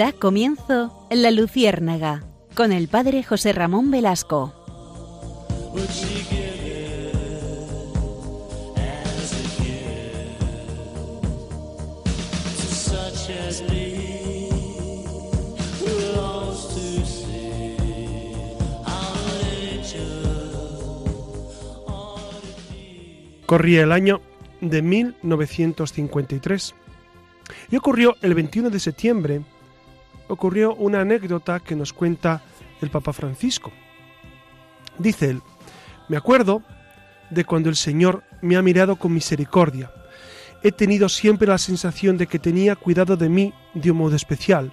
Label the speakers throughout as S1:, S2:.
S1: Da comienzo La Luciérnaga con el padre José Ramón Velasco.
S2: Corría el año de 1953 y ocurrió el 21 de septiembre, ocurrió una anécdota que nos cuenta el Papa Francisco. Dice él, me acuerdo de cuando el Señor me ha mirado con misericordia. He tenido siempre la sensación de que tenía cuidado de mí de un modo especial,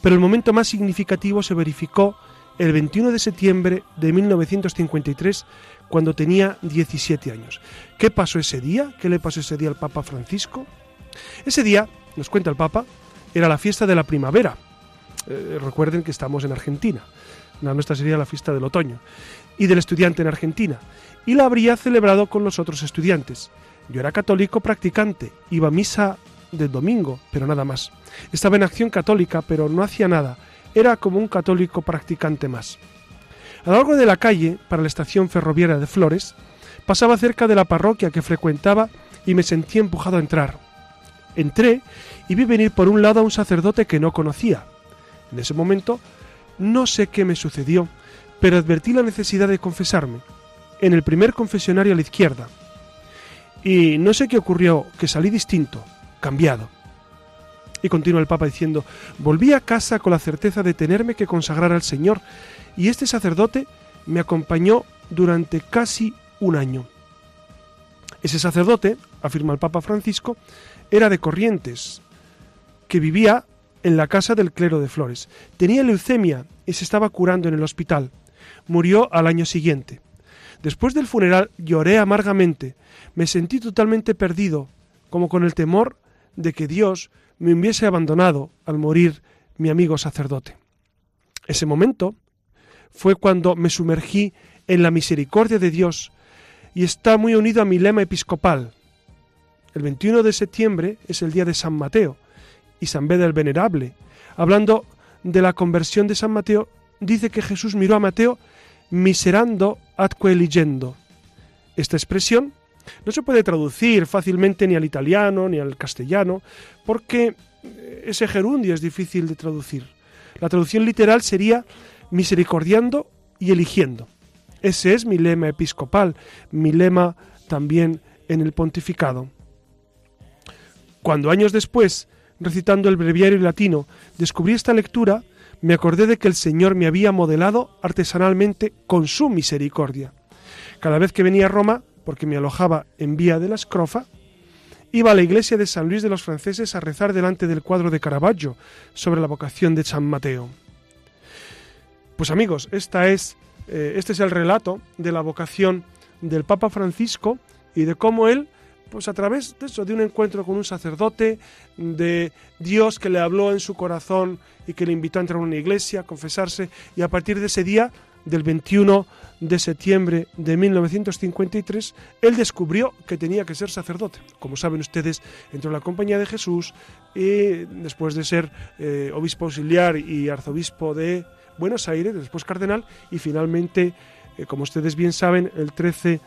S2: pero el momento más significativo se verificó el 21 de septiembre de 1953, cuando tenía 17 años. ¿Qué pasó ese día? ¿Qué le pasó ese día al Papa Francisco? Ese día, nos cuenta el Papa, era la fiesta de la primavera. Eh, recuerden que estamos en Argentina. La nuestra sería la fiesta del otoño. Y del estudiante en Argentina. Y la habría celebrado con los otros estudiantes. Yo era católico practicante, iba a misa del domingo, pero nada más. Estaba en acción católica, pero no hacía nada. Era como un católico practicante más. A lo largo de la calle, para la estación ferroviaria de Flores, pasaba cerca de la parroquia que frecuentaba y me sentí empujado a entrar. Entré y vi venir por un lado a un sacerdote que no conocía. En ese momento no sé qué me sucedió, pero advertí la necesidad de confesarme, en el primer confesionario a la izquierda. Y no sé qué ocurrió, que salí distinto, cambiado. Y continúa el Papa diciendo, volví a casa con la certeza de tenerme que consagrar al Señor, y este sacerdote me acompañó durante casi un año. Ese sacerdote, afirma el Papa Francisco, era de Corrientes, que vivía en la casa del clero de Flores. Tenía leucemia y se estaba curando en el hospital. Murió al año siguiente. Después del funeral lloré amargamente. Me sentí totalmente perdido, como con el temor de que Dios me hubiese abandonado al morir mi amigo sacerdote. Ese momento fue cuando me sumergí en la misericordia de Dios y está muy unido a mi lema episcopal. El 21 de septiembre es el día de San Mateo y San Beda el Venerable. Hablando de la conversión de San Mateo, dice que Jesús miró a Mateo miserando atque eligendo. Esta expresión no se puede traducir fácilmente ni al italiano ni al castellano, porque ese gerundio es difícil de traducir. La traducción literal sería misericordiando y eligiendo. Ese es mi lema episcopal, mi lema también en el pontificado. Cuando años después, recitando el breviario latino, descubrí esta lectura, me acordé de que el Señor me había modelado artesanalmente con su misericordia. Cada vez que venía a Roma, porque me alojaba en Vía de la Escrofa, iba a la iglesia de San Luis de los Franceses a rezar delante del cuadro de Caravaggio sobre la vocación de San Mateo. Pues amigos, esta es, eh, este es el relato de la vocación del Papa Francisco y de cómo él, pues a través de eso, de un encuentro con un sacerdote, de Dios que le habló en su corazón y que le invitó a entrar a una iglesia, a confesarse, y a partir de ese día, del 21 de septiembre de 1953, él descubrió que tenía que ser sacerdote. Como saben ustedes, entró en la Compañía de Jesús y después de ser eh, obispo auxiliar y arzobispo de Buenos Aires, después cardenal y finalmente, eh, como ustedes bien saben, el 13,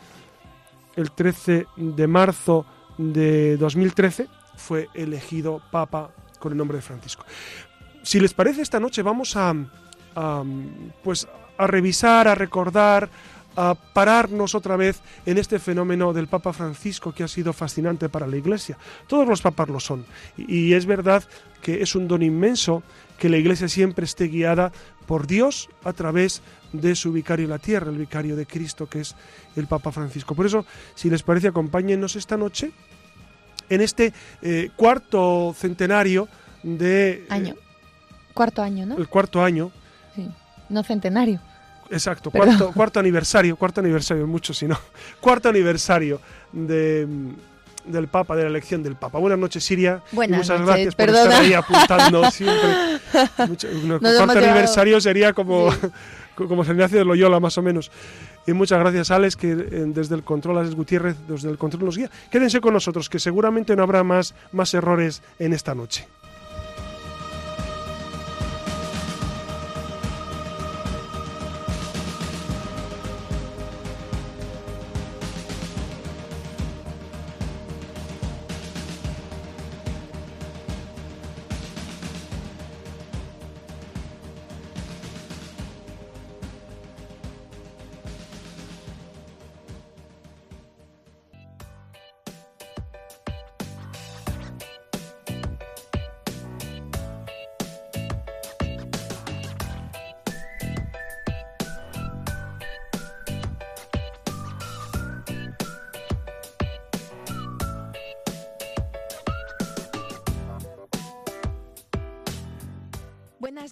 S2: el 13 de marzo de 2013 fue elegido papa con el nombre de Francisco. Si les parece, esta noche vamos a, pues, a revisar, a recordar, a pararnos otra vez en este fenómeno del Papa Francisco que ha sido fascinante para la Iglesia. Todos los papas lo son. Y es verdad que es un don inmenso que la Iglesia siempre esté guiada por Dios a través de su vicario en la tierra, el vicario de Cristo, que es el Papa Francisco. Por eso, si les parece, acompáñenos esta noche en este eh, cuarto centenario de...
S3: Año. cuarto año, ¿no?
S2: El cuarto año.
S3: Sí, no centenario.
S2: Exacto, cuarto, cuarto aniversario, cuarto aniversario, mucho si no. Cuarto aniversario de, del Papa, de la elección del Papa. Buenas noches, Siria.
S3: Buenas
S2: muchas
S3: noches,
S2: gracias por
S3: perdona.
S2: estar ahí apuntando siempre. Mucho- cuarto
S3: llevado-
S2: aniversario sería como,
S3: Sí.
S2: como San Ignacio de Loyola, más o menos. Y muchas gracias, Alex, que eh, desde el control, Alex Gutiérrez, desde el control nos guía. Quédense con nosotros, que seguramente no habrá más, más errores en esta noche.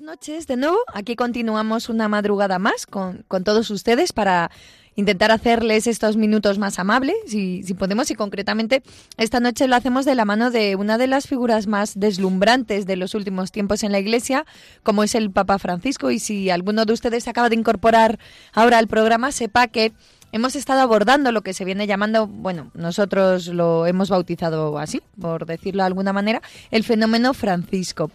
S3: Noches de nuevo. Aquí continuamos una madrugada más con, con todos ustedes para intentar hacerles estos minutos más amables, si, si, podemos, y concretamente esta noche lo hacemos de la mano de una de las figuras más deslumbrantes de los últimos tiempos en la Iglesia, como es el Papa Francisco, y si alguno de ustedes acaba de incorporar ahora al programa, sepa que hemos estado abordando lo que se viene llamando, bueno, nosotros lo hemos bautizado así, por decirlo de alguna manera, el fenómeno Francisco.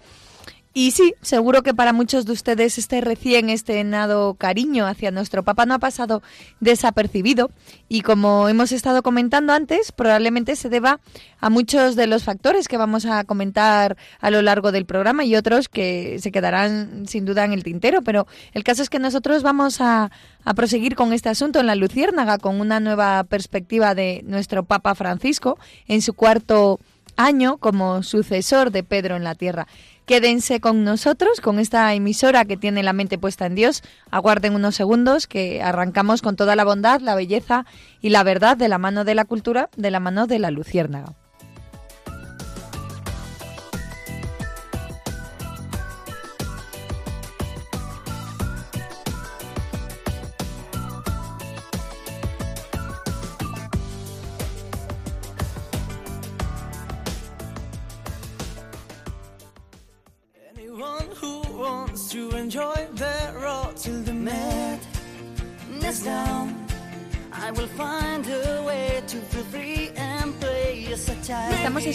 S3: Y sí, seguro que para muchos de ustedes este recién estrenado cariño hacia nuestro Papa no ha pasado desapercibido y como hemos estado comentando antes, probablemente se deba a muchos de los factores que vamos a comentar a lo largo del programa y otros que se quedarán sin duda en el tintero, pero el caso es que nosotros vamos a, a proseguir con este asunto en la Luciérnaga con una nueva perspectiva de nuestro Papa Francisco en su cuarto año como sucesor de Pedro en la tierra. Quédense con nosotros, con esta emisora que tiene la mente puesta en Dios. Aguarden unos segundos que arrancamos con toda la bondad, la belleza y la verdad de la mano de la cultura, de la mano de la luciérnaga.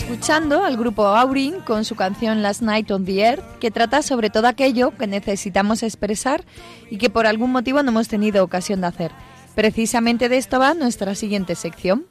S3: Escuchando al grupo Aurin con su canción Last Night on the Earth, que trata sobre todo aquello que necesitamos expresar y que por algún motivo no hemos tenido ocasión de hacer. Precisamente de esto va nuestra siguiente sección.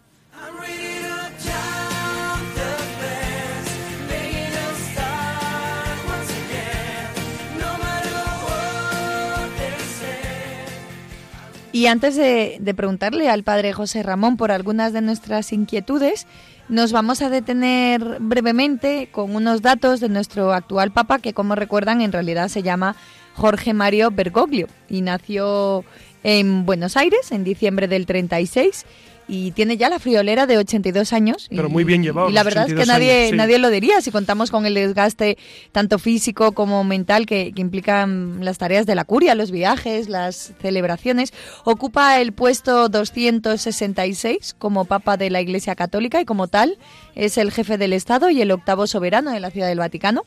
S3: Y antes de, preguntarle al padre José Ramón por algunas de nuestras inquietudes, nos vamos a detener brevemente con unos datos de nuestro actual papa, que como recuerdan en realidad se llama Jorge Mario Bergoglio. Y nació en Buenos Aires en diciembre del 36 y tiene ya la friolera de 82 años.
S2: Pero muy bien llevado.
S3: Y la verdad es que nadie, nadie lo diría si contamos con el desgaste tanto físico como mental que, que, implican las tareas de la curia, los viajes, las celebraciones. Ocupa el puesto 266 como Papa de la Iglesia Católica y como tal es el jefe del Estado y el octavo soberano de la Ciudad del Vaticano.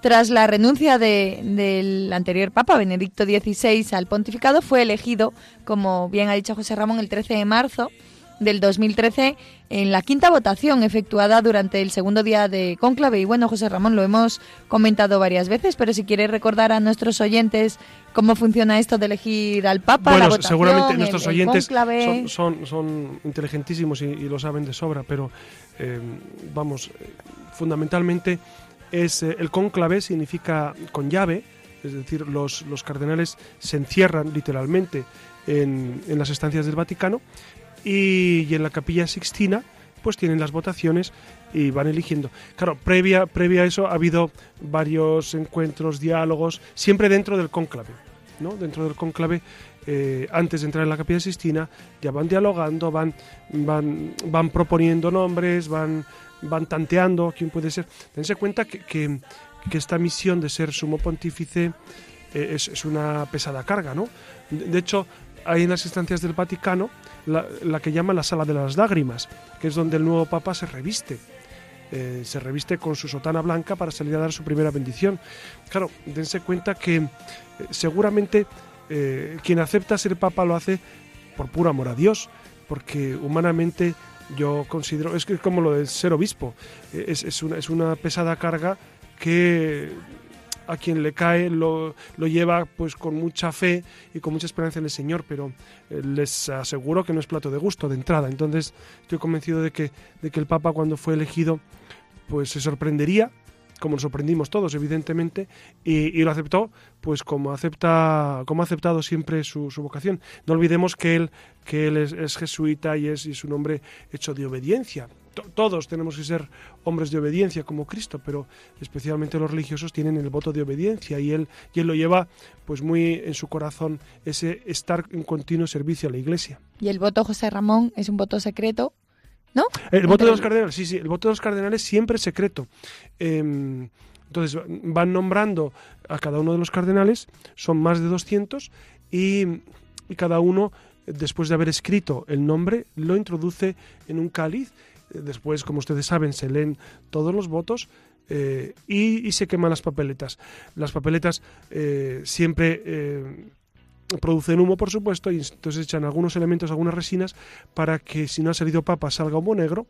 S3: Tras la renuncia de, del anterior Papa, Benedicto XVI, al pontificado, fue elegido, como bien ha dicho José Ramón, el 13 de marzo del 2013 en la quinta votación efectuada durante el segundo día de cónclave. Y bueno, José Ramón, lo hemos comentado varias veces, pero si quieres recordar a nuestros oyentes cómo funciona esto de elegir al Papa,
S2: bueno, seguramente nuestros oyentes son, son, inteligentísimos y, lo saben de sobra, pero eh, vamos, fundamentalmente es eh, el cónclave significa con llave, es decir, los, los cardenales se encierran literalmente en, en las estancias del Vaticano y, en la capilla Sixtina pues tienen las votaciones y van eligiendo. Claro, previa, previa a eso ha habido varios encuentros, diálogos, siempre dentro del cónclave, ¿no? Dentro del cónclave, eh, antes de entrar en la capilla Sixtina, ya van dialogando, van, van, van proponiendo nombres, van, van tanteando quién puede ser. Tense cuenta que, que, esta misión de ser sumo pontífice eh, es, es, una pesada carga, ¿no? De hecho, hay en las instancias del Vaticano la, que llaman la sala de las lágrimas, que es donde el nuevo Papa se reviste. Eh, se reviste con su sotana blanca para salir a dar su primera bendición. Claro, dense cuenta que eh, seguramente eh, quien acepta ser Papa lo hace por puro amor a Dios, porque humanamente yo considero, es que como lo de ser obispo, es, una, es una pesada carga que a quien le cae lo, lo, lleva pues con mucha fe y con mucha esperanza en el Señor, pero eh, les aseguro que no es plato de gusto de entrada. Entonces estoy convencido de que, de que el Papa cuando fue elegido pues se sorprendería como nos sorprendimos todos, evidentemente, y, lo aceptó, pues como acepta, como ha aceptado siempre su, vocación. No olvidemos que él, que él es, jesuita y es, y es un hombre hecho de obediencia todos tenemos que ser hombres de obediencia como Cristo, pero especialmente los religiosos tienen el voto de obediencia y él, y él lo lleva pues muy en su corazón ese estar en continuo servicio a la Iglesia.
S3: Y el voto José Ramón es un voto secreto, ¿no?
S2: El voto de los cardenales, sí, sí, el voto de los cardenales siempre es secreto. Em, Entonces van nombrando a cada uno de los cardenales, son más de 200, y, y cada uno, después de haber escrito el nombre, lo introduce en un cáliz. Después, como ustedes saben, se leen todos los votos eh, y, se queman las papeletas. Las papeletas eh, siempre eh, producen humo, por supuesto, y entonces echan algunos elementos, algunas resinas, para que si no ha salido papa salga humo negro,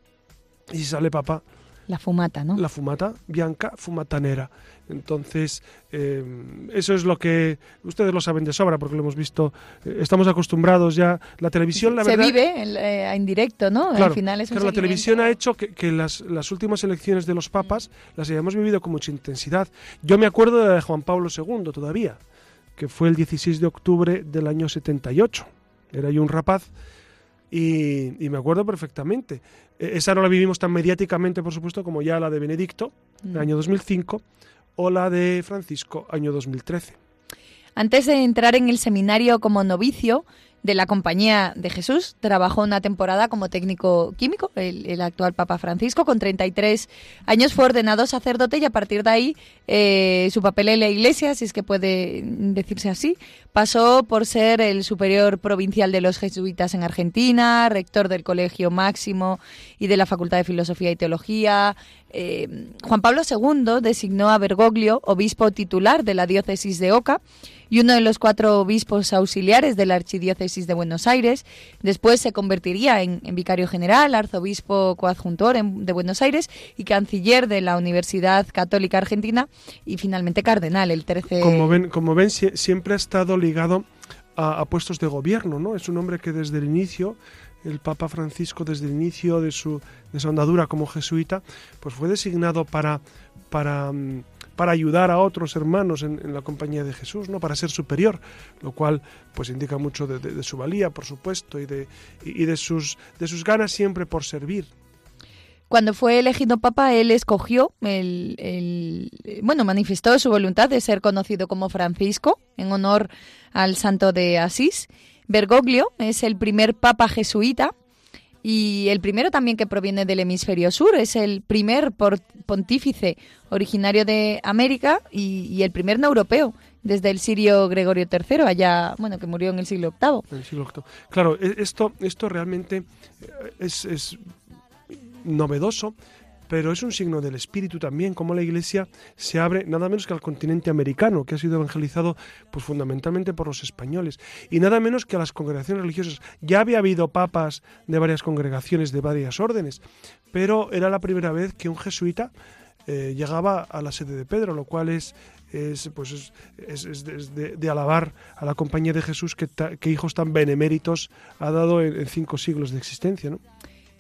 S2: y si sale papa...
S3: La fumata, ¿no?
S2: La fumata bianca, fumatanera. Entonces, eh, eso es lo que ustedes lo saben de sobra porque lo hemos visto, eh, estamos acostumbrados ya. La televisión, la
S3: Se
S2: verdad.
S3: vive en, eh, en directo, ¿no?
S2: Claro,
S3: Al final es un
S2: claro, la televisión ha hecho que, que las, las últimas elecciones de los papas las hayamos vivido con mucha intensidad. Yo me acuerdo de la de Juan Pablo II todavía, que fue el 16 de octubre del año 78. Era yo un rapaz y, y me acuerdo perfectamente. Eh, Esa no la vivimos tan mediáticamente, por supuesto, como ya la de Benedicto,
S3: Mm.
S2: año 2005, o la de Francisco, año 2013.
S3: Antes de entrar en el seminario como novicio de la Compañía de Jesús, trabajó una temporada como técnico químico, el, el actual Papa Francisco, con 33 años fue ordenado sacerdote y a partir de ahí eh, su papel en la Iglesia, si es que puede decirse así, pasó por ser el superior provincial de los jesuitas en Argentina, rector del Colegio Máximo y de la Facultad de Filosofía y Teología. Eh, Juan Pablo II designó a Bergoglio obispo titular de la diócesis de Oca y uno de los cuatro obispos auxiliares de la Archidiócesis de Buenos Aires. Después se convertiría en, vicario general, arzobispo coadjuntor de Buenos Aires y canciller de la Universidad Católica Argentina y finalmente cardenal el 13
S2: Como ven, como ven sie- siempre ha estado ligado a, a puestos de gobierno, ¿no? Es un hombre que desde el inicio, el Papa Francisco, desde el inicio de su, de su andadura como jesuita, pues fue designado para, para, mm, para ayudar a otros hermanos en, la compañía de Jesús, ¿no? Para ser superior, lo cual pues indica mucho de, de- su valía, por supuesto, y de, y de sus, ganas siempre por servir.
S3: Cuando fue elegido papa, él escogió, el- bueno, manifestó su voluntad de ser conocido como Francisco en honor al santo de Asís. Bergoglio es el primer papa jesuita y el primero también que proviene del hemisferio sur. Es el primer pontífice originario de América y, el primer no europeo desde el sirio Gregorio III, allá, bueno, que murió en el siglo VIII.
S2: en el siglo VIII. Claro, e- esto, esto realmente eh, es, es novedoso, pero es un signo del espíritu también, como la Iglesia se abre nada menos que al continente americano, que ha sido evangelizado pues fundamentalmente por los españoles, y nada menos que a las congregaciones religiosas. Ya había habido papas de varias congregaciones, de varias órdenes, pero era la primera vez que un jesuita eh, llegaba a la sede de Pedro, lo cual es es, pues es, de, alabar a la compañía de Jesús que, hijos tan beneméritos ha dado en, cinco siglos de existencia.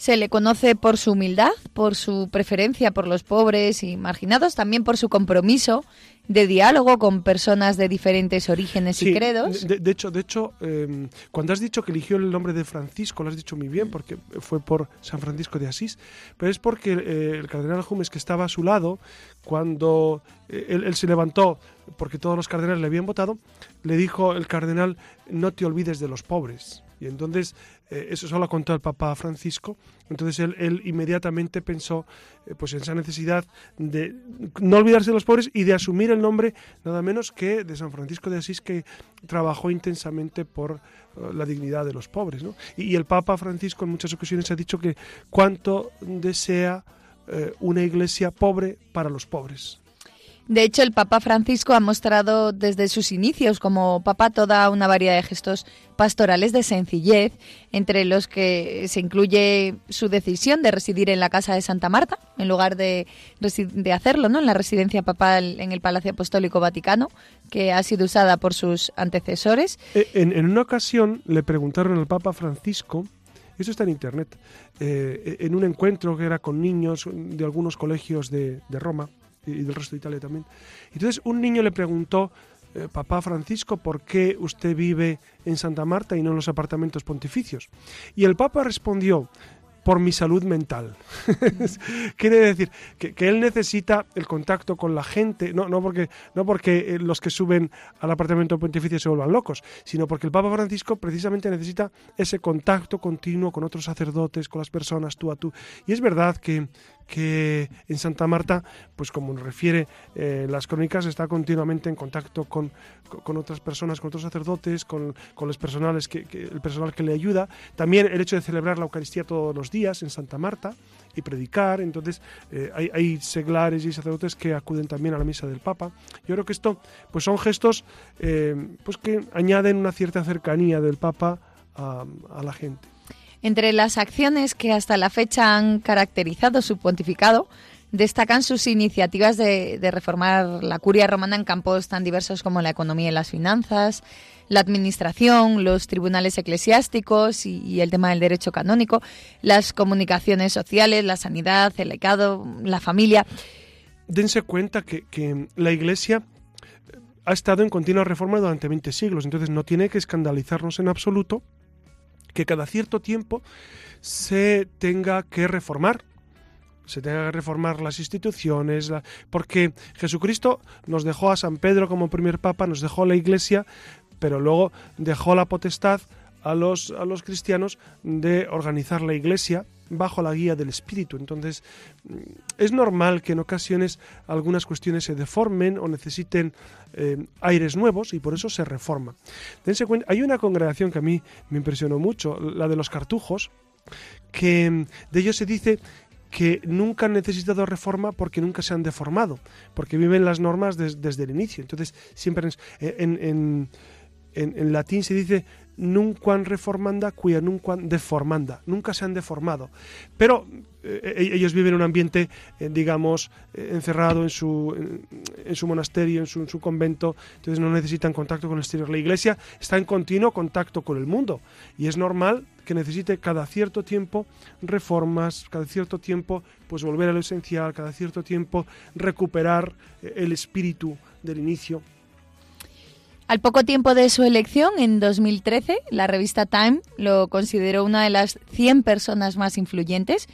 S3: Se le conoce por su humildad, por su preferencia por los pobres y marginados, también por su compromiso de diálogo con personas de diferentes orígenes y credos.
S2: De, de hecho, de hecho eh, cuando has dicho que eligió el nombre de Francisco, lo has dicho muy bien, porque fue por San Francisco de Asís, pero es porque eh, el cardenal Jumes, que estaba a su lado, cuando eh, él, él se levantó, porque todos los cardenales le habían votado, le dijo el cardenal, no te olvides de los pobres. Y entonces, eh, eso solo contó el Papa Francisco, entonces él, inmediatamente pensó eh, pues en esa necesidad de no olvidarse de los pobres y de asumir el nombre nada menos que de San Francisco de Asís que trabajó intensamente por eh, la dignidad de los pobres. ¿no? Y, y el Papa Francisco en muchas ocasiones ha dicho que cuánto desea eh, una iglesia pobre para los pobres.
S3: De hecho, el Papa Francisco ha mostrado desde sus inicios como Papa toda una variedad de gestos pastorales de sencillez, entre los que se incluye su decisión de residir en la casa de Santa Marta, en lugar de, de hacerlo ¿no? en la residencia papal en el Palacio Apostólico Vaticano, que ha sido usada por sus antecesores.
S2: Eh, En, en una ocasión le preguntaron al Papa Francisco, eso está en internet, eh, en un encuentro que era con niños de algunos colegios de Roma y del resto de Italia también. Entonces un niño le preguntó, eh, Papá Francisco, ¿por qué usted vive en Santa Marta y no en los apartamentos pontificios? Y el Papa respondió, por mi salud mental. Quiere decir que, que él necesita el contacto con la gente, no, no, porque, no porque eh, los que suben al apartamento pontificio se vuelvan locos, sino porque el Papa Francisco precisamente necesita ese contacto continuo con otros sacerdotes, con las personas tú a tú. Y es verdad que, que en Santa Marta, pues como nos refiere eh, las crónicas, está continuamente en contacto con, con otras personas, con otros sacerdotes, con, con los personales que, el personal que le ayuda. También el hecho de celebrar la Eucaristía todos los días en Santa Marta y predicar. Entonces eh, hay, seglares y sacerdotes que acuden también a la misa del Papa. Yo creo que esto pues son gestos eh, pues que añaden una cierta cercanía del Papa a la gente.
S3: Entre las acciones que hasta la fecha han caracterizado su pontificado, destacan sus iniciativas de, reformar la curia romana en campos tan diversos como la economía y las finanzas, la administración, los tribunales eclesiásticos y, el tema del derecho canónico, las comunicaciones sociales, la sanidad, el legado, la familia.
S2: Dense cuenta que, que la Iglesia ha estado en continua reforma durante 20 siglos, entonces no tiene que escandalizarnos en absoluto que cada cierto tiempo se tenga que reformar se tenga que reformar las instituciones, porque Jesucristo nos dejó a San Pedro como primer papa, nos dejó la iglesia, pero luego dejó la potestad a los, a los cristianos de organizar la iglesia bajo la guía del Espíritu. Entonces, es normal que en ocasiones algunas cuestiones se deformen o necesiten eh, aires nuevos y por eso se reforma. Hay una congregación que a mí me impresionó mucho, la de los cartujos, que de ellos se dice que nunca han necesitado reforma porque nunca se han deformado, porque viven las normas desde el inicio. Entonces, siempre en, en latín se dice nunca reformanda cuya nunca deformanda, nunca se han deformado. Pero eh, e-, ellos viven en un ambiente, eh, digamos, eh, encerrado en su, en, su monasterio, en su, su, convento, entonces no necesitan contacto con el exterior. La iglesia está en continuo contacto con el mundo y es normal que necesite cada cierto tiempo reformas, cada cierto tiempo pues volver a lo esencial, cada cierto tiempo recuperar el espíritu del inicio
S3: al poco tiempo de su elección, en 2013, la revista Time lo consideró una de las 100 personas más influyentes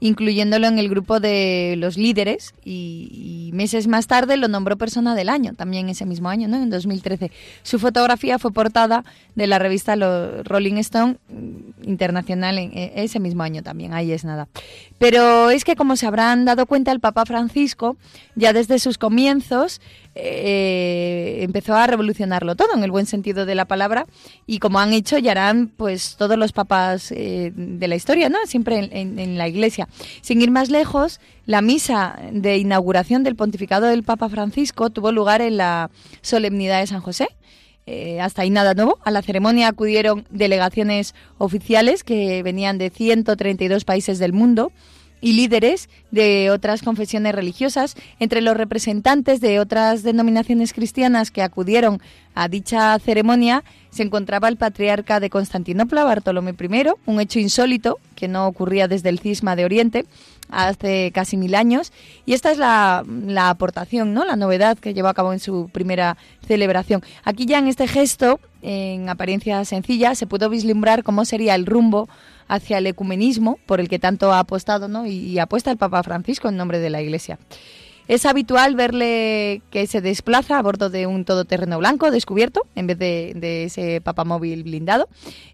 S3: incluyéndolo en el grupo de los líderes y, meses más tarde lo nombró persona del año, también ese mismo año, ¿no? en 2013. Su fotografía fue portada de la revista Rolling Stone mm, Internacional en ese mismo año también, ahí es nada. Pero es que como se habrán dado cuenta el Papa Francisco, ya desde sus comienzos, eh, empezó a revolucionarlo todo en el buen sentido de la palabra y como han hecho y harán pues todos los papas eh, de la historia, ¿no? Siempre en, la Iglesia. Sin ir más lejos, la misa de inauguración del pontificado del Papa Francisco tuvo lugar en la solemnidad de San José. Eh, hasta ahí nada nuevo. A la ceremonia acudieron delegaciones oficiales que venían de 132 países del mundo y líderes de otras confesiones religiosas. Entre los representantes de otras denominaciones cristianas que acudieron a dicha ceremonia se encontraba el patriarca de Constantinopla, Bartolomé I, un hecho insólito que no ocurría desde el cisma de Oriente hace casi mil años. Y esta es la, la aportación, ¿no? la novedad que llevó a cabo en su primera celebración. Aquí ya en este gesto, en apariencia sencilla, se pudo vislumbrar cómo sería el rumbo hacia el ecumenismo por el que tanto ha apostado ¿no? y, apuesta el Papa Francisco en nombre de la Iglesia. Es habitual verle que se desplaza a bordo de un todoterreno blanco descubierto, en vez de, ese papamóvil blindado,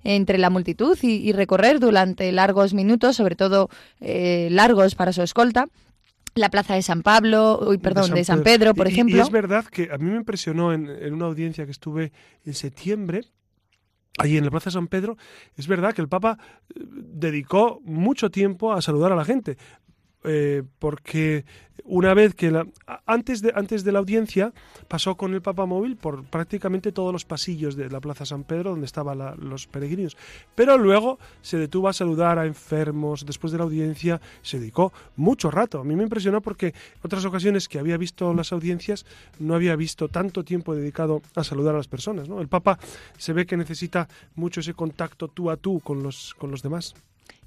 S3: entre la multitud y, recorrer durante largos minutos, sobre todo eh, largos para su escolta, la plaza de San Pablo, uy, perdón, de San, Pedro, por ejemplo.
S2: Y es verdad que a mí me impresionó en, en, una audiencia que estuve en septiembre, Allí en la Plaza de San Pedro, es verdad que el Papa eh, dedicó mucho tiempo a saludar a la gente. Eh, porque una vez que antes, de, antes de la audiencia pasó con el Papa Móvil por prácticamente todos los pasillos de la Plaza San Pedro donde estaban los peregrinos, pero luego se detuvo a saludar a enfermos, después de la audiencia se dedicó mucho rato. A mí me impresionó porque otras ocasiones que había visto las audiencias no había visto tanto tiempo dedicado a saludar a las personas. ¿no? El Papa se ve que necesita mucho ese contacto tú a tú con los, con los demás.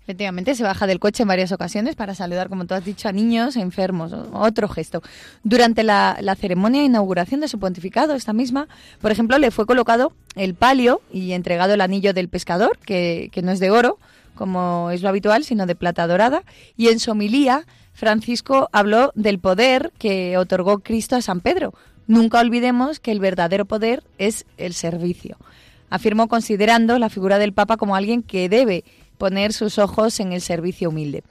S3: Efectivamente, se baja del coche en varias ocasiones para saludar, como tú has dicho, a niños enfermos. Otro gesto. Durante la, ceremonia de inauguración de su pontificado, esta misma, por ejemplo, le fue colocado el palio y entregado el anillo del pescador, que, no es de oro, como es lo habitual, sino de plata dorada. Y en su homilía, Francisco habló del poder que otorgó Cristo a San Pedro. Nunca olvidemos que el verdadero poder es el servicio. Afirmó considerando la figura del Papa como alguien que debe poner sus ojos en el servicio humilde.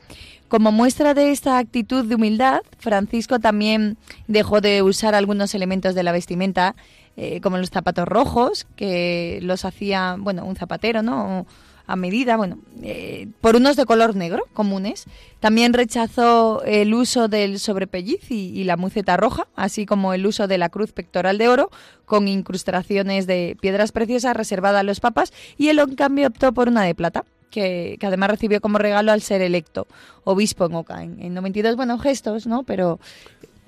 S3: Como muestra de esta actitud de humildad, Francisco también dejó de usar algunos elementos de la vestimenta, eh, como los zapatos rojos, que los hacía, bueno, un zapatero, ¿no? a medida, bueno, eh, por unos de color negro comunes. También rechazó el uso del sobrepelliz y, la muceta roja, así como el uso de la cruz pectoral de oro con incrustaciones de piedras preciosas reservada a los papas y él en cambio optó por una de plata. Que, además recibió como regalo al ser electo obispo en Oca en, en 92. Bueno, gestos, ¿no? Pero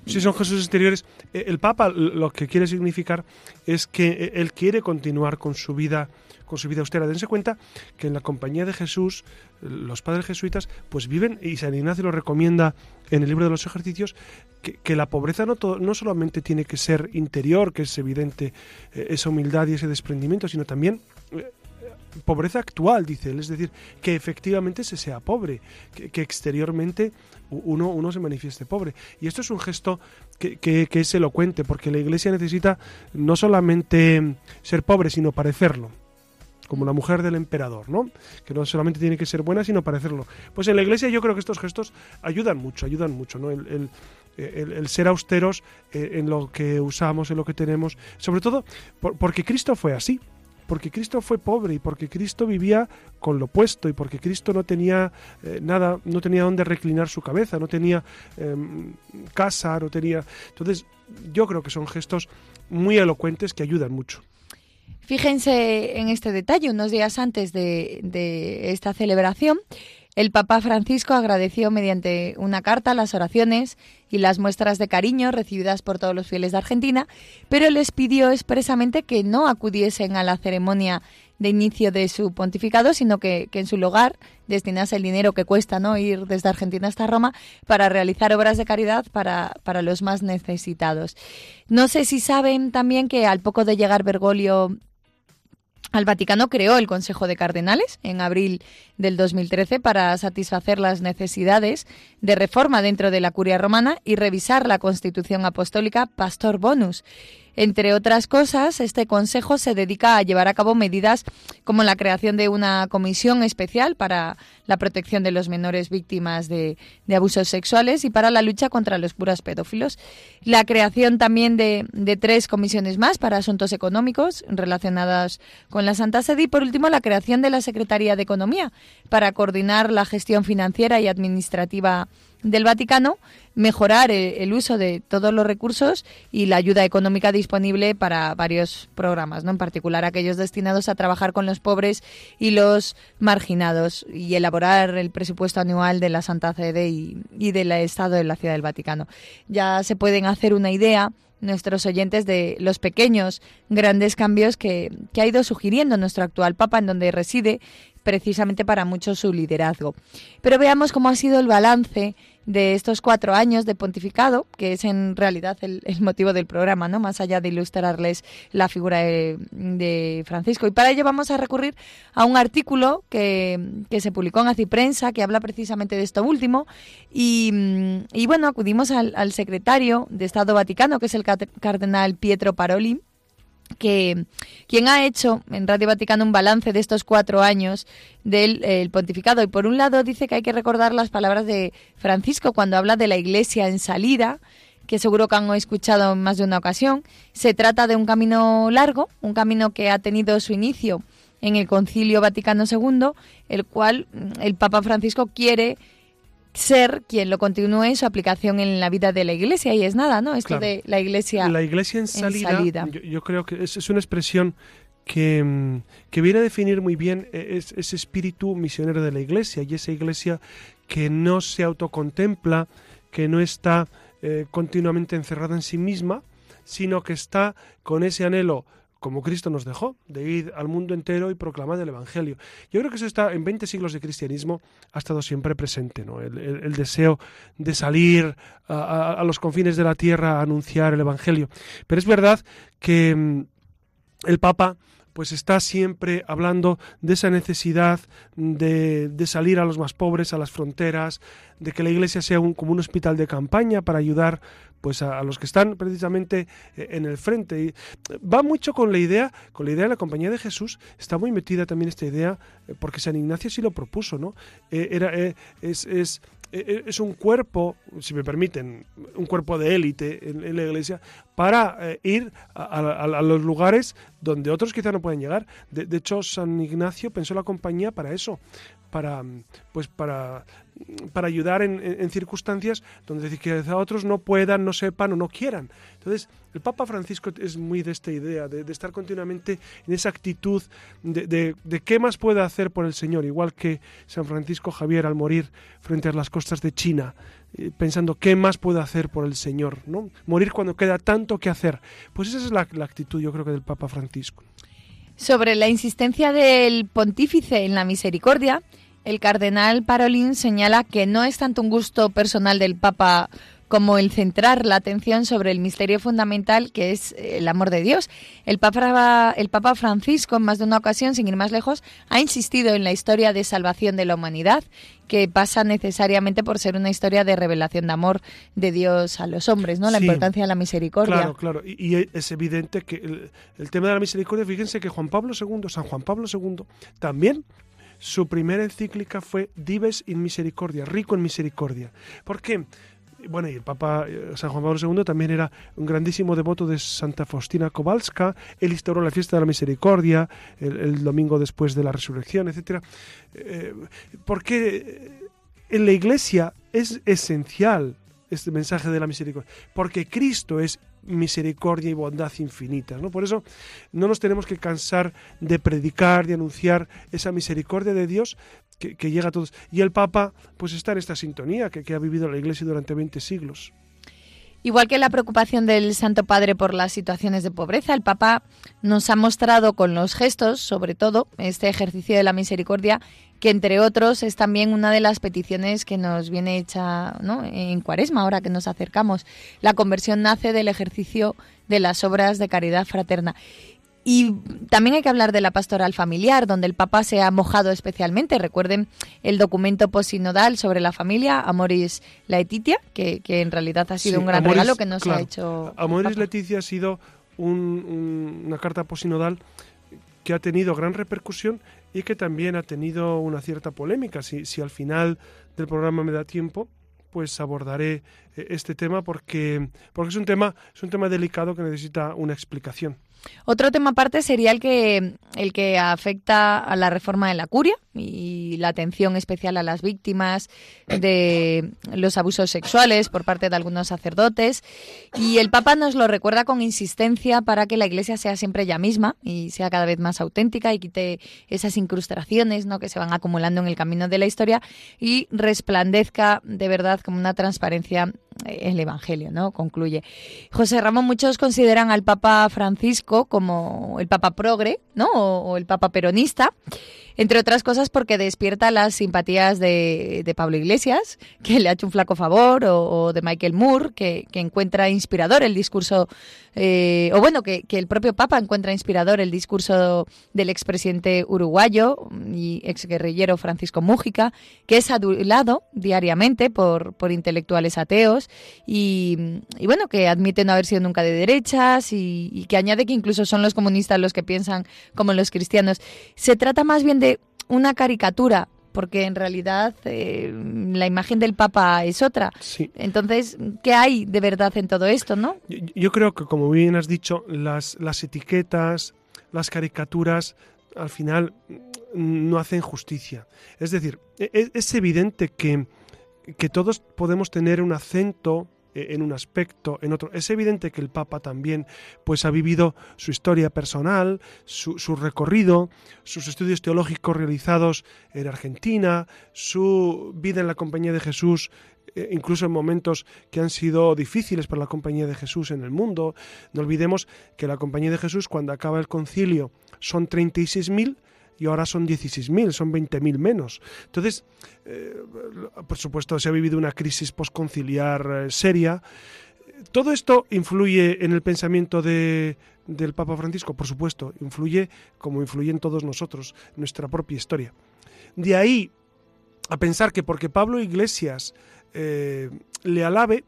S2: Sí, son gestos exteriores. Eh, el Papa lo que quiere significar es que eh, él quiere continuar con su vida con su vida austera. Dense cuenta que en la compañía de Jesús, los padres jesuitas, pues viven, y San Ignacio lo recomienda en el libro de los ejercicios, que, la pobreza no, no solamente tiene que ser interior, que es evidente eh, esa humildad y ese desprendimiento, sino también eh, pobreza actual, dice él, es decir, que efectivamente se sea pobre, que, exteriormente uno, uno, se manifieste pobre. Y esto es un gesto que, que, es elocuente, porque la Iglesia necesita no solamente ser pobre, sino parecerlo como la mujer del emperador, ¿no? Que no solamente tiene que ser buena, sino parecerlo. Pues en la iglesia yo creo que estos gestos ayudan mucho, ayudan mucho, ¿no? El, ser austeros eh, en lo que usamos, en lo que tenemos, sobre todo porque Cristo fue así, porque Cristo fue pobre y porque Cristo vivía con lo puesto y porque Cristo no tenía eh, nada, no tenía dónde reclinar su cabeza, no tenía em, casa, no tenía... Entonces yo creo que son gestos muy elocuentes que ayudan mucho.
S3: Fíjense en este detalle, unos días antes de, esta celebración, el Papa Francisco agradeció mediante una carta las oraciones y las muestras de cariño recibidas por todos los fieles de Argentina, pero les pidió expresamente que no acudiesen a la ceremonia de inicio de su pontificado, sino que, en su lugar destinase el dinero que cuesta ¿no? ir desde Argentina hasta Roma para realizar obras de caridad para, para los más necesitados. No sé si saben también que al poco de llegar Bergoglio al Vaticano creó el Consejo de Cardenales en abril del 2013 para satisfacer las necesidades de reforma dentro de la curia romana y revisar la Constitución Apostólica Pastor Bonus. Entre otras cosas, este Consejo se dedica a llevar a cabo medidas como la creación de una comisión especial para la protección de los menores víctimas de, abusos sexuales y para la lucha contra los puros pedófilos. La creación también de, de, tres comisiones más para asuntos económicos relacionadas con la Santa Sede y, por último, la creación de la Secretaría de Economía para coordinar la gestión financiera y administrativa del Vaticano mejorar el, uso de todos los recursos y la ayuda económica disponible para varios programas, ¿no? en particular aquellos destinados a trabajar con los pobres y los marginados y elaborar el presupuesto anual de la Santa Sede y, y del Estado de la Ciudad del Vaticano. Ya se pueden hacer una idea nuestros oyentes de los pequeños, grandes cambios que, que, ha ido sugiriendo nuestro actual Papa, en donde reside precisamente para mucho su liderazgo. Pero veamos cómo ha sido el balance de estos cuatro años de pontificado, que es en realidad el, motivo del programa, ¿no? Más allá de ilustrarles la figura de, Francisco. Y para ello vamos a recurrir a un artículo que, se publicó en Aciprensa, que habla precisamente de esto último. Y, y bueno, acudimos al, al secretario de Estado Vaticano, que es el cardenal Pietro Paroli, que quien ha hecho en Radio Vaticano un balance de estos cuatro años del pontificado. Y por un lado dice que hay que recordar las palabras de Francisco cuando habla de la iglesia en salida, que seguro que han escuchado en más de una ocasión. Se trata de un camino largo, un camino que ha tenido su inicio en el Concilio Vaticano II, el cual el Papa Francisco quiere ser quien lo continúe su aplicación en la vida de la iglesia y es nada, ¿no? Esto de la iglesia.
S2: La iglesia en salida, Yo, creo que es, una expresión que, mm, que, viene a definir muy bien e, ese espíritu misionero de la iglesia y esa iglesia que no se autocontempla, que no está eh, continuamente encerrada en sí misma, sino que está con ese anhelo como Cristo nos dejó, de ir al mundo entero y proclamar el Evangelio. Yo creo que eso está en 20 siglos de cristianismo, ha estado siempre presente, ¿no? el, deseo de salir a, los confines de la tierra a anunciar el Evangelio. Pero es verdad que mm, el Papa pues está siempre hablando de esa necesidad de, de, salir a los más pobres, a las fronteras, de que la iglesia sea un, como un hospital de campaña para ayudar pues a, los que están precisamente eh, en el frente. Y va mucho con la idea, con la idea de la compañía de Jesús, está muy metida también esta idea, eh, porque San Ignacio sí lo propuso, ¿no? Eh, era, es, es eh, es un cuerpo, si me permiten, un cuerpo de élite en, la iglesia para eh, ir a, los lugares donde otros quizá no pueden llegar. De, hecho, San Ignacio pensó la compañía para eso, para pues para para ayudar en, circunstancias donde quizá otros no puedan, no sepan o no quieran. Entonces, el Papa Francisco es muy de esta idea, de, estar continuamente en esa actitud de, qué más puede hacer por el Señor, igual que San Francisco Javier al morir frente a las costas de China, pensando qué más puede hacer por el Señor, ¿no? Morir cuando queda tanto que hacer. Pues esa es la, la actitud, yo creo que del Papa Francisco.
S3: Sobre la insistencia del pontífice en la misericordia, el cardenal Parolin señala que no es tanto un gusto personal del Papa como el centrar la atención sobre el misterio fundamental que es el amor de Dios. El Papa, el Papa Francisco, en más de una ocasión, sin ir más lejos, ha insistido en la historia de salvación de la humanidad, que pasa necesariamente por ser una historia de revelación de amor de Dios a los hombres, ¿no? La importancia de la misericordia.
S2: Claro, claro. Y, es evidente que el, el tema de la misericordia, fíjense que Juan Pablo II, San Juan Pablo II, también su primera encíclica fue Dives in Misericordia, rico en misericordia. ¿Por qué? Bueno, y el Papa eh, San Juan Pablo II también era un grandísimo devoto de Santa Faustina Kowalska. Él instauró la fiesta de la misericordia el, domingo después de la resurrección, etc. Eh, porque en la Iglesia es esencial este mensaje de la misericordia, porque Cristo es misericordia y bondad infinitas. ¿no? Por eso no nos tenemos que cansar de predicar, de anunciar esa misericordia de Dios que, llega a todos. Y el Papa pues está en esta sintonía que, ha vivido la Iglesia durante 20 siglos.
S3: Igual que la preocupación del Santo Padre por las situaciones de pobreza, el Papa nos ha mostrado con los gestos, sobre todo, este ejercicio de la misericordia, que entre otros es también una de las peticiones que nos viene hecha en Cuaresma, ahora que nos acercamos. La conversión nace del ejercicio de las obras de caridad fraterna. Y también hay que hablar de la pastoral familiar, donde el Papa se ha mojado especialmente. Recuerden el documento posinodal sobre la familia, Amoris Laetitia, que, que en realidad ha sido un gran regalo que nos ha hecho.
S2: Amoris Laetitia ha sido una carta posinodal que ha tenido gran repercusión y que también ha tenido una cierta polémica. Si, si al final del programa me da tiempo, pues abordaré eh, este tema porque, porque es un tema, es un tema delicado que necesita una explicación.
S3: Otro tema aparte sería el que, el que afecta a la reforma de la curia y la atención especial a las víctimas de los abusos sexuales por parte de algunos sacerdotes. Y el Papa nos lo recuerda con insistencia para que la Iglesia sea siempre ella misma y sea cada vez más auténtica y quite esas incrustaciones ¿no? que se van acumulando en el camino de la historia y resplandezca de verdad como una transparencia el Evangelio, ¿no? Concluye. José Ramón, muchos consideran al Papa Francisco como el Papa progre, ¿no? o el Papa peronista entre otras cosas porque despierta las simpatías de, Pablo Iglesias, que le ha hecho un flaco favor, o, de Michael Moore, que, encuentra inspirador el discurso, eh, o bueno, que, el propio Papa encuentra inspirador el discurso del expresidente uruguayo y exguerrillero Francisco Mújica, que es adulado diariamente por, por intelectuales ateos y, bueno, que admite no haber sido nunca de derechas y, y que añade que incluso son los comunistas los que piensan como los cristianos. Se trata más bien de una caricatura, porque en realidad eh, la imagen del Papa es otra. Entonces, ¿qué hay de verdad en todo esto, no?
S2: Yo, creo que, como bien has dicho, las, las etiquetas, las caricaturas, al final no hacen justicia. Es decir, es, es evidente que, que todos podemos tener un acento en un aspecto, en otro. Es evidente que el Papa también pues ha vivido su historia personal, su, recorrido, sus estudios teológicos realizados en Argentina, su vida en la compañía de Jesús eh, incluso en momentos que han sido difíciles para la compañía de Jesús en el mundo. No olvidemos que la compañía de Jesús, cuando acaba el concilio, son 36.000 y ahora son 16.000, son 20.000 menos. Entonces, eh, por supuesto, se ha vivido una crisis posconciliar eh, seria. ¿Todo esto influye en el pensamiento de, del Papa Francisco? Por supuesto, influye como influye en todos nosotros, nuestra propia historia. De ahí a pensar que porque Pablo Iglesias eh, le alabe,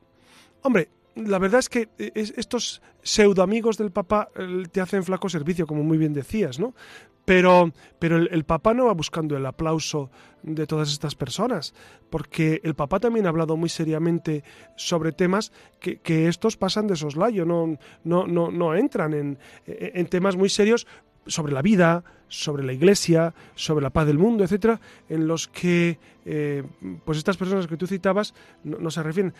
S2: hombre, la verdad es que eh, estos pseudo amigos del Papa eh, te hacen flaco servicio, como muy bien decías, ¿no? Pero, pero el, Papa no va buscando el aplauso de todas estas personas, porque el Papa también ha hablado muy seriamente sobre temas que, estos pasan de soslayo, no, no, no, no entran en, en temas muy serios sobre la vida, sobre la Iglesia, sobre la paz del mundo, etcétera, en los que eh, pues estas personas que tú citabas no, se refieren.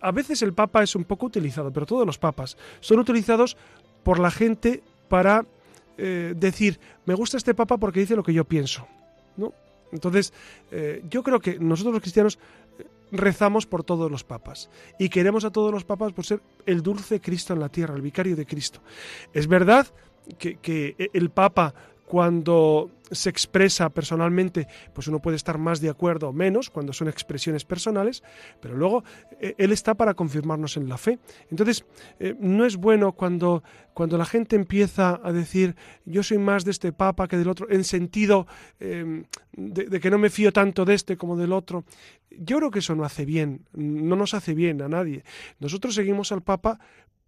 S2: A veces el Papa es un poco utilizado, pero todos los papas son utilizados por la gente para eh, decir me gusta este Papa porque dice lo que yo pienso, ¿no? Entonces eh, yo creo que nosotros los cristianos rezamos por todos los papas y queremos a todos los papas por ser el dulce Cristo en la tierra, el vicario de Cristo. Es verdad que, el Papa cuando se expresa personalmente, pues uno puede estar más de acuerdo o menos cuando son expresiones personales, pero luego eh, él está para confirmarnos en la fe. Entonces, eh, no es bueno cuando, cuando la gente empieza a decir yo soy más de este papa que del otro, en sentido em, de, de, que no me fío tanto de este como del otro. Yo creo que eso no hace bien, no nos hace bien a nadie. Nosotros seguimos al papa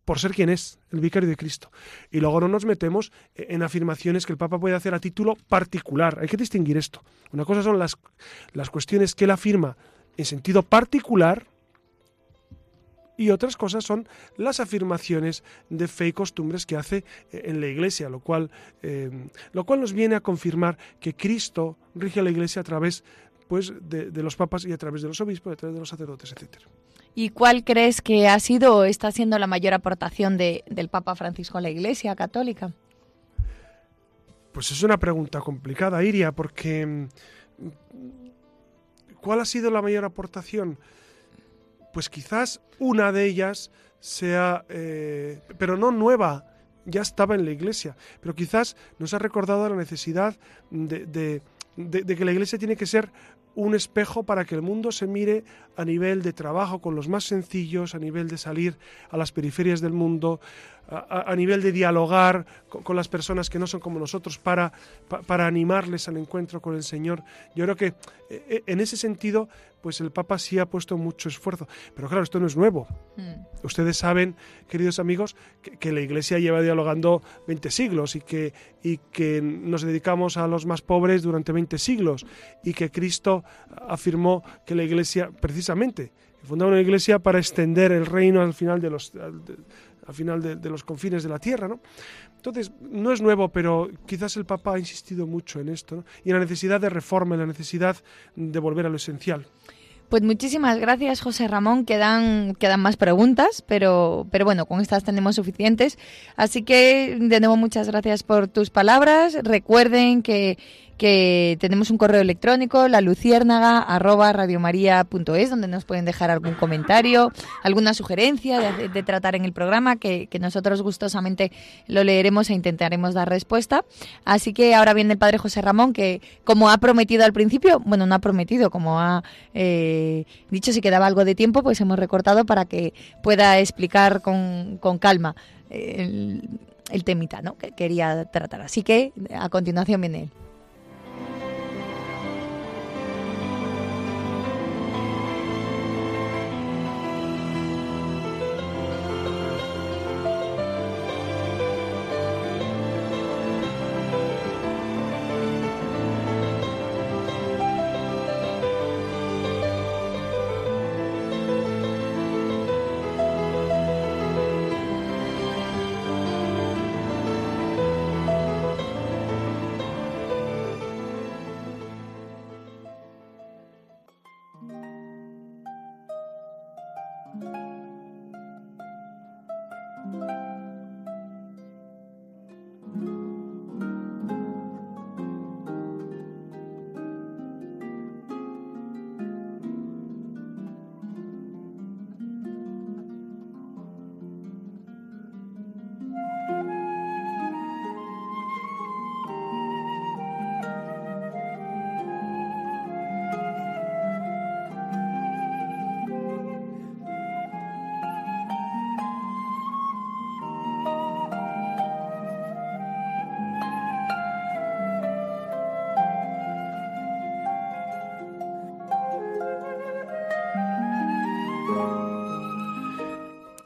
S2: por ser quien es, el vicario de Cristo. Y luego no nos metemos en afirmaciones que el Papa puede hacer a título particular. Hay que distinguir esto. Una cosa son las, las cuestiones que él afirma en sentido particular y otras cosas son las afirmaciones de fe y costumbres que hace eh, en la Iglesia, lo cual, eh, lo cual nos viene a confirmar que Cristo rige a la Iglesia a través pues, de, los papas y a través de los obispos, a través de los sacerdotes, etcétera.
S3: ¿Y cuál crees que ha sido o está siendo la mayor aportación de, del Papa Francisco a la Iglesia Católica?
S2: Pues es una pregunta complicada, Iria, porque mm, ¿cuál ha sido la mayor aportación? Pues quizás una de ellas sea, eh, pero no nueva, ya estaba en la Iglesia, pero quizás nos ha recordado la necesidad de que la Iglesia tiene que ser un espejo para que el mundo se mire a nivel de trabajo con los más sencillos, a nivel de salir a las periferias del mundo, a, nivel de dialogar con, las personas que no son como nosotros para, para animarles al encuentro con el Señor. Yo creo que eh, eh, en ese sentido, pues el Papa sí ha puesto mucho esfuerzo. Pero claro, esto no es nuevo. Mm. Ustedes saben, queridos amigos, que, la Iglesia lleva dialogando 20 siglos y que, y que nos dedicamos a los más pobres durante 20 siglos y que Cristo afirmó que la Iglesia, precisamente, fundaba una Iglesia para extender el reino al final de los al final de, los confines de la tierra, ¿no? Entonces, no es nuevo, pero quizás el Papa ha insistido mucho en esto, y en la necesidad de reforma, en la necesidad de volver a lo esencial.
S3: Pues muchísimas gracias, José Ramón. Quedan, quedan más preguntas, pero, pero bueno, con estas tenemos suficientes. Así que, de nuevo, muchas gracias por tus palabras. Recuerden que que tenemos un correo electrónico, la luciérnaga arroba donde nos pueden dejar algún comentario, alguna sugerencia de, tratar en el programa, que, nosotros gustosamente lo leeremos e intentaremos dar respuesta. Así que ahora viene el padre José Ramón, que como ha prometido al principio, bueno, no ha prometido, como ha eh, dicho si quedaba algo de tiempo, pues hemos recortado para que pueda explicar con, calma. El, el temita ¿no? que quería tratar. Así que a continuación viene él.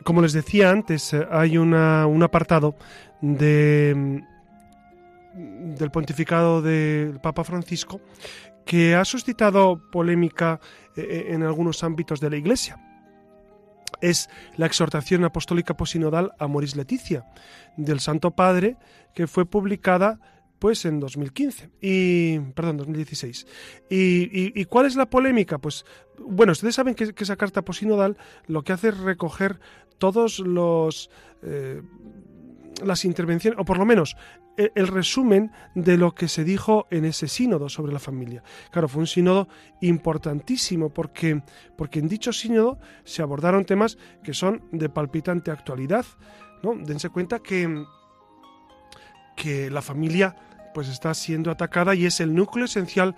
S2: Como les decía antes, eh, hay un apartado de, del pontificado del Papa Francisco que ha suscitado polémica eh, en algunos ámbitos de la Iglesia. Es la exhortación apostólica posinodal Amoris Leticia del Santo Padre que fue publicada pues en 2015 y perdón 2016 y, cuál es la polémica pues bueno ustedes saben que, esa carta posinodal lo que hace es recoger todos los eh, las intervenciones o por lo menos e, el, resumen de lo que se dijo en ese sínodo sobre la familia. Claro fue un sínodo importantísimo porque porque en dicho sínodo se abordaron temas que son de palpitante actualidad no dense cuenta que que la familia pues está siendo atacada y es el núcleo esencial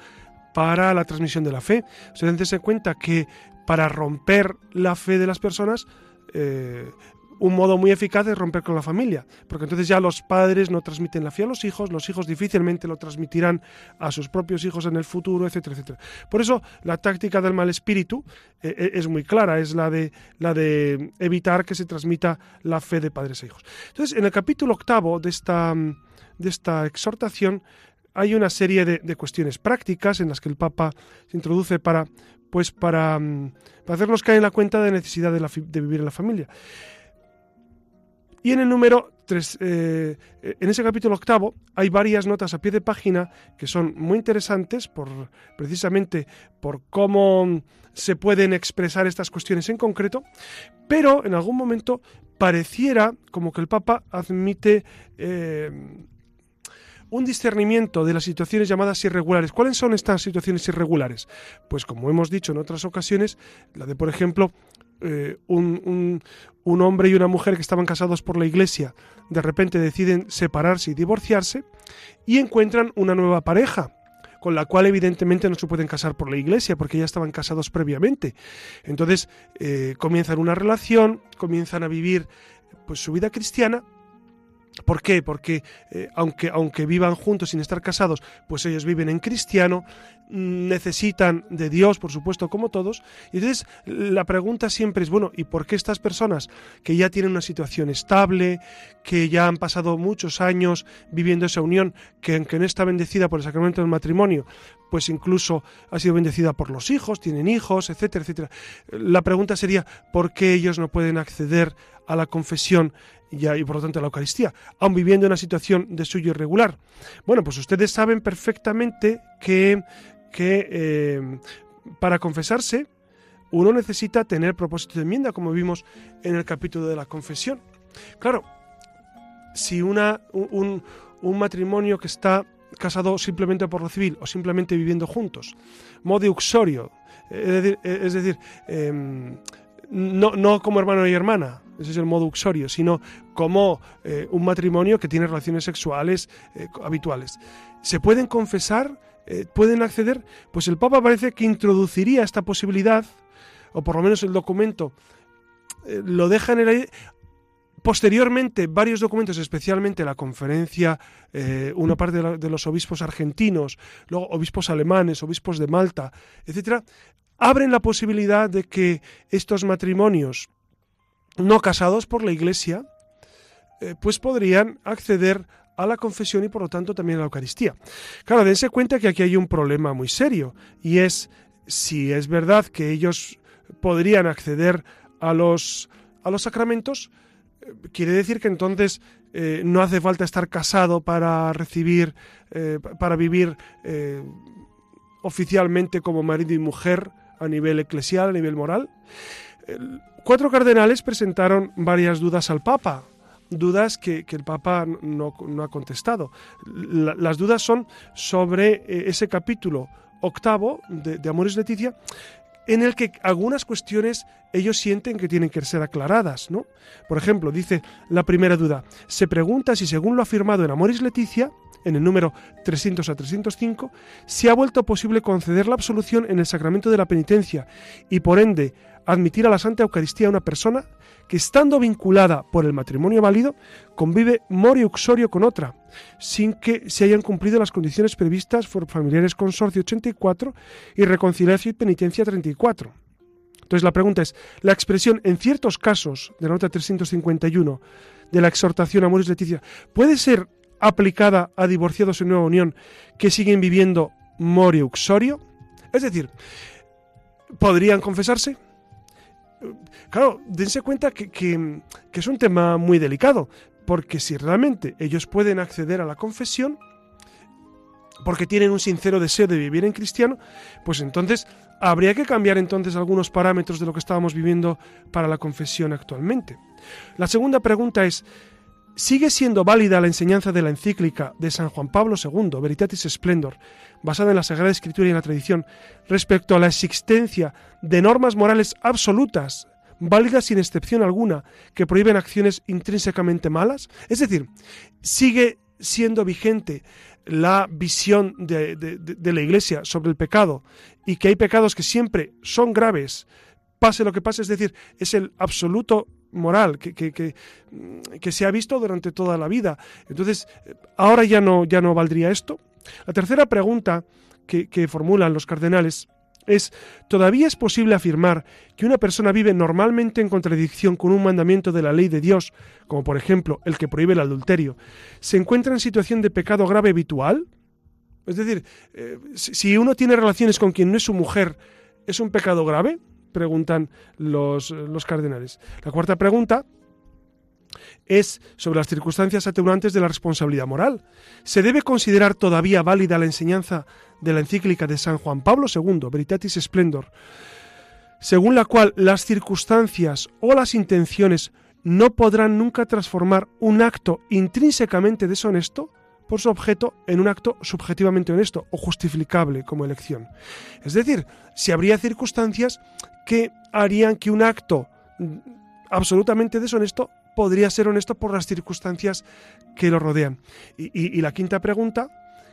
S2: para la transmisión de la fe. Ustedes dense cuenta que para romper la fe de las personas, eh, un modo muy eficaz es romper con la familia, porque entonces ya los padres no transmiten la fe a los hijos, los hijos difícilmente lo transmitirán a sus propios hijos en el futuro, etcétera, etcétera. Por eso la táctica del mal espíritu eh, eh, es muy clara, es la de, la de evitar que se transmita la fe de padres e hijos. Entonces, en el capítulo octavo de esta de esta exhortación hay una serie de, cuestiones prácticas en las que el Papa se introduce para, pues para, mm, hacernos caer en la cuenta de necesidad de, vivir en la familia. Y en el número 3, eh, en ese capítulo octavo, hay varias notas a pie de página que son muy interesantes por, precisamente por cómo se pueden expresar estas cuestiones en concreto, pero en algún momento pareciera como que el Papa admite eh, un discernimiento de las situaciones llamadas irregulares. ¿Cuáles son estas situaciones irregulares? Pues como hemos dicho en otras ocasiones, la de, por ejemplo, eh, un, un, hombre y una mujer que estaban casados por la iglesia, de repente deciden separarse y divorciarse y encuentran una nueva pareja con la cual evidentemente no se pueden casar por la iglesia porque ya estaban casados previamente. Entonces eh, comienzan una relación, comienzan a vivir pues su vida cristiana ¿Por qué? Porque eh, aunque, aunque vivan juntos sin estar casados, pues ellos viven en cristiano, necesitan de Dios, por supuesto, como todos. Y entonces la pregunta siempre es, bueno, ¿y por qué estas personas que ya tienen una situación estable, que ya han pasado muchos años viviendo esa unión, que aunque no está bendecida por el sacramento del matrimonio, pues incluso ha sido bendecida por los hijos, tienen hijos, etcétera, etcétera. La pregunta sería, ¿por qué ellos no pueden acceder a la confesión y, por lo tanto a la Eucaristía, aun viviendo una situación de suyo irregular? Bueno, pues ustedes saben perfectamente que, que eh, para confesarse uno necesita tener propósito de enmienda, como vimos en el capítulo de la confesión. Claro, si una, un, un matrimonio que está casado simplemente por lo civil o simplemente viviendo juntos, modo uxorio, es decir, em, no, no, como hermano y hermana, ese es el modo uxorio, sino como eh, un matrimonio que tiene relaciones sexuales eh, habituales. ¿Se pueden confesar? Eh, ¿Pueden acceder? Pues el Papa parece que introduciría esta posibilidad, o por lo menos el documento lo deja en el Posteriormente, varios documentos, especialmente la conferencia, una parte de, de, los obispos argentinos, luego obispos alemanes, obispos de Malta, etcétera, abren la posibilidad de que estos matrimonios no casados por la Iglesia, eh, pues podrían acceder a la confesión y por lo tanto también a la Eucaristía. Claro, dense cuenta que aquí hay un problema muy serio y es si es verdad que ellos podrían acceder a los, a los sacramentos, eh, quiere decir que entonces eh, no hace falta estar casado para recibir, para vivir oficialmente como marido y mujer a nivel eclesial, a nivel moral. Cuatro cardenales presentaron varias dudas al Papa, dudas que, el Papa no, ha contestado. las dudas son sobre eh, ese capítulo octavo de, de Amores Leticia, en el que algunas cuestiones ellos sienten que tienen que ser aclaradas, ¿no? Por ejemplo, dice la primera duda, se pregunta si según lo afirmado en Amoris Leticia, en el número 300 a 305, se ha vuelto posible conceder la absolución en el sacramento de la penitencia y por ende admitir a la Santa Eucaristía a una persona que estando vinculada por el matrimonio válido, convive mori uxorio con otra, sin que se hayan cumplido las condiciones previstas por Familiares Consorcio 84 y Reconciliación y Penitencia 34. Entonces la pregunta es, ¿la expresión en ciertos casos de la nota 351 de la exhortación a Moris Leticia puede ser aplicada a divorciados en nueva unión que siguen viviendo mori uxorio? Es decir, ¿podrían confesarse? Claro, dense cuenta que, que, es un tema muy delicado, porque si realmente ellos pueden acceder a la confesión, porque tienen un sincero deseo de vivir en cristiano, pues entonces habría que cambiar entonces algunos parámetros de lo que estábamos viviendo para la confesión actualmente. La segunda pregunta es, ¿sigue siendo válida la enseñanza de la encíclica de San Juan Pablo II, Veritatis Splendor, basada en la Sagrada Escritura y en la tradición, respecto a la existencia de normas morales absolutas, válidas sin excepción alguna, que prohíben acciones intrínsecamente malas? Es decir, ¿sigue siendo vigente la visión de, la Iglesia sobre el pecado y que hay pecados que siempre son graves, pase lo que pase, es decir, es el absoluto moral que, que, se ha visto durante toda la vida. Entonces, ahora ya no, ya no valdría esto. La tercera pregunta que formulan los cardenales es, ¿todavía es posible afirmar que una persona vive normalmente en contradicción con un mandamiento de la ley de Dios, como por ejemplo el que prohíbe el adulterio, se encuentra en situación de pecado grave habitual? Es decir, eh, si uno tiene relaciones con quien no es su mujer, ¿es un pecado grave? Preguntan los, los cardenales. La cuarta pregunta es sobre las circunstancias atenuantes de la responsabilidad moral. ¿Se debe considerar todavía válida la enseñanza de la encíclica de San Juan Pablo II, Veritatis Splendor, según la cual las circunstancias o las intenciones no podrán nunca transformar un acto intrínsecamente deshonesto por su objeto en un acto subjetivamente honesto o justificable como elección. Es decir, si habría circunstancias que harían que un acto absolutamente deshonesto podría ser honesto por las circunstancias que lo rodean. Y, la quinta pregunta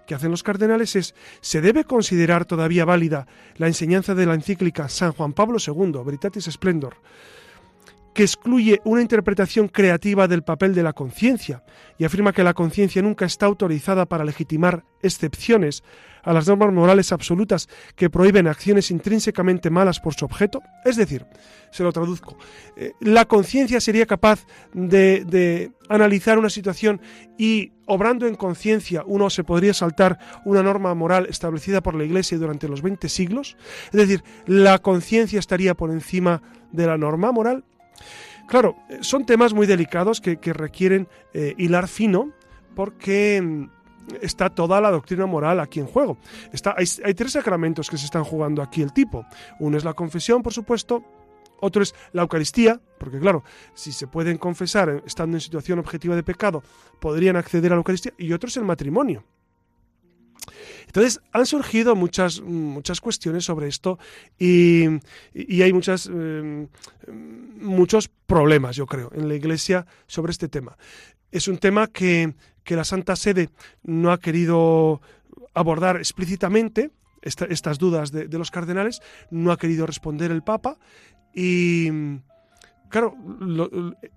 S2: que hacen los cardenales es, ¿se debe considerar todavía válida la enseñanza de la encíclica San Juan Pablo II, Veritatis Splendor, que excluye una interpretación creativa del papel de la conciencia y afirma que la conciencia nunca está autorizada para legitimar excepciones a las normas morales absolutas que prohíben acciones intrínsecamente malas por su objeto? Es decir, se lo traduzco, eh, la conciencia sería capaz de, analizar una situación y, obrando en conciencia, uno se podría saltar una norma moral establecida por la Iglesia durante los 20 siglos? Es decir, ¿la conciencia estaría por encima de la norma moral? Claro, son temas muy delicados que, requieren eh, hilar fino porque mm, está toda la doctrina moral aquí en juego. Está, hay, hay, tres sacramentos que se están jugando aquí el tipo. Uno es la confesión, por supuesto. Otro es la Eucaristía, porque claro, si se pueden confesar eh, estando en situación objetiva de pecado, podrían acceder a la Eucaristía. Y otro es el matrimonio. Entonces, han surgido muchas, muchas cuestiones sobre esto y, hay muchas, em, muchos problemas, yo creo, en la Iglesia sobre este tema. Es un tema que, la Santa Sede no ha querido abordar explícitamente, estas dudas de, de los cardenales, no ha querido responder el Papa y Claro,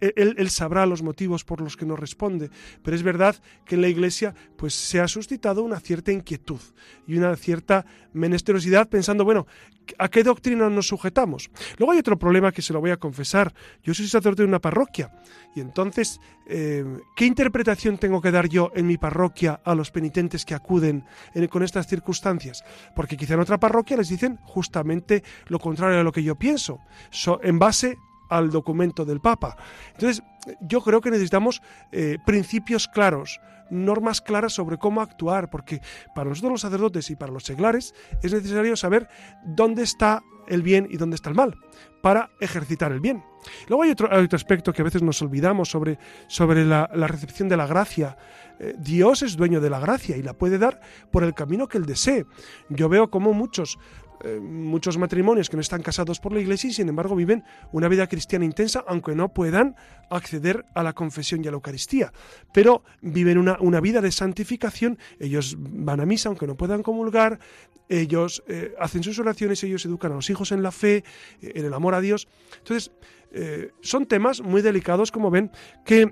S2: él, sabrá los motivos por los que no responde, pero es verdad que en la Iglesia pues, se ha suscitado una cierta inquietud y una cierta menesterosidad pensando, bueno, ¿a qué doctrina nos sujetamos? Luego hay otro problema que se lo voy a confesar. Yo soy sacerdote de una parroquia y entonces, eh, ¿qué interpretación tengo que dar yo en mi parroquia a los penitentes que acuden con estas circunstancias? Porque quizá en otra parroquia les dicen justamente lo contrario a lo que yo pienso, en base al documento del Papa. Entonces, yo creo que necesitamos eh, principios claros, normas claras sobre cómo actuar, porque para nosotros los sacerdotes y para los seglares es necesario saber dónde está el bien y dónde está el mal, para ejercitar el bien. Luego hay otro, aspecto que a veces nos olvidamos sobre, sobre la, recepción de la gracia. Eh, Dios es dueño de la gracia y la puede dar por el camino que él desee. Yo veo como muchos eh, muchos matrimonios que no están casados por la iglesia y sin embargo viven una vida cristiana intensa, aunque no puedan acceder a la confesión y a la Eucaristía. Pero viven una, una vida de santificación, ellos van a misa aunque no puedan comulgar, ellos eh, hacen sus oraciones, ellos educan a los hijos en la fe, eh, en el amor a Dios. Entonces, son temas muy delicados, como ven, que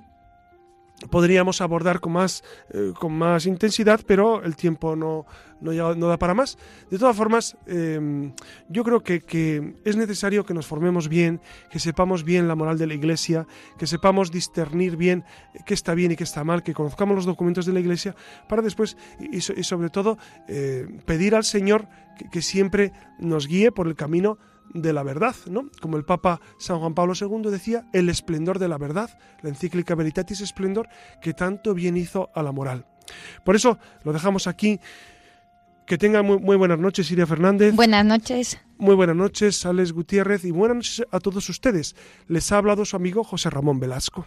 S2: podríamos abordar con más, eh, con más intensidad, pero el tiempo no, no, da para más. De todas formas, em, yo creo que, es necesario que nos formemos bien, que sepamos bien la moral de la Iglesia, que sepamos discernir bien qué está bien y qué está mal, que conozcamos los documentos de la Iglesia, para después, y, sobre todo, eh, pedir al Señor que, que siempre nos guíe por el camino de la verdad, ¿no? Como el Papa San Juan Pablo II decía, el esplendor de la verdad, la encíclica Veritatis Esplendor, que tanto bien hizo a la moral. Por eso lo dejamos aquí. Que tengan muy, muy buenas noches, Iria Fernández.
S3: Buenas noches.
S2: Muy buenas noches, Alex Gutiérrez, y buenas noches a todos ustedes. Les ha hablado su amigo José Ramón Velasco.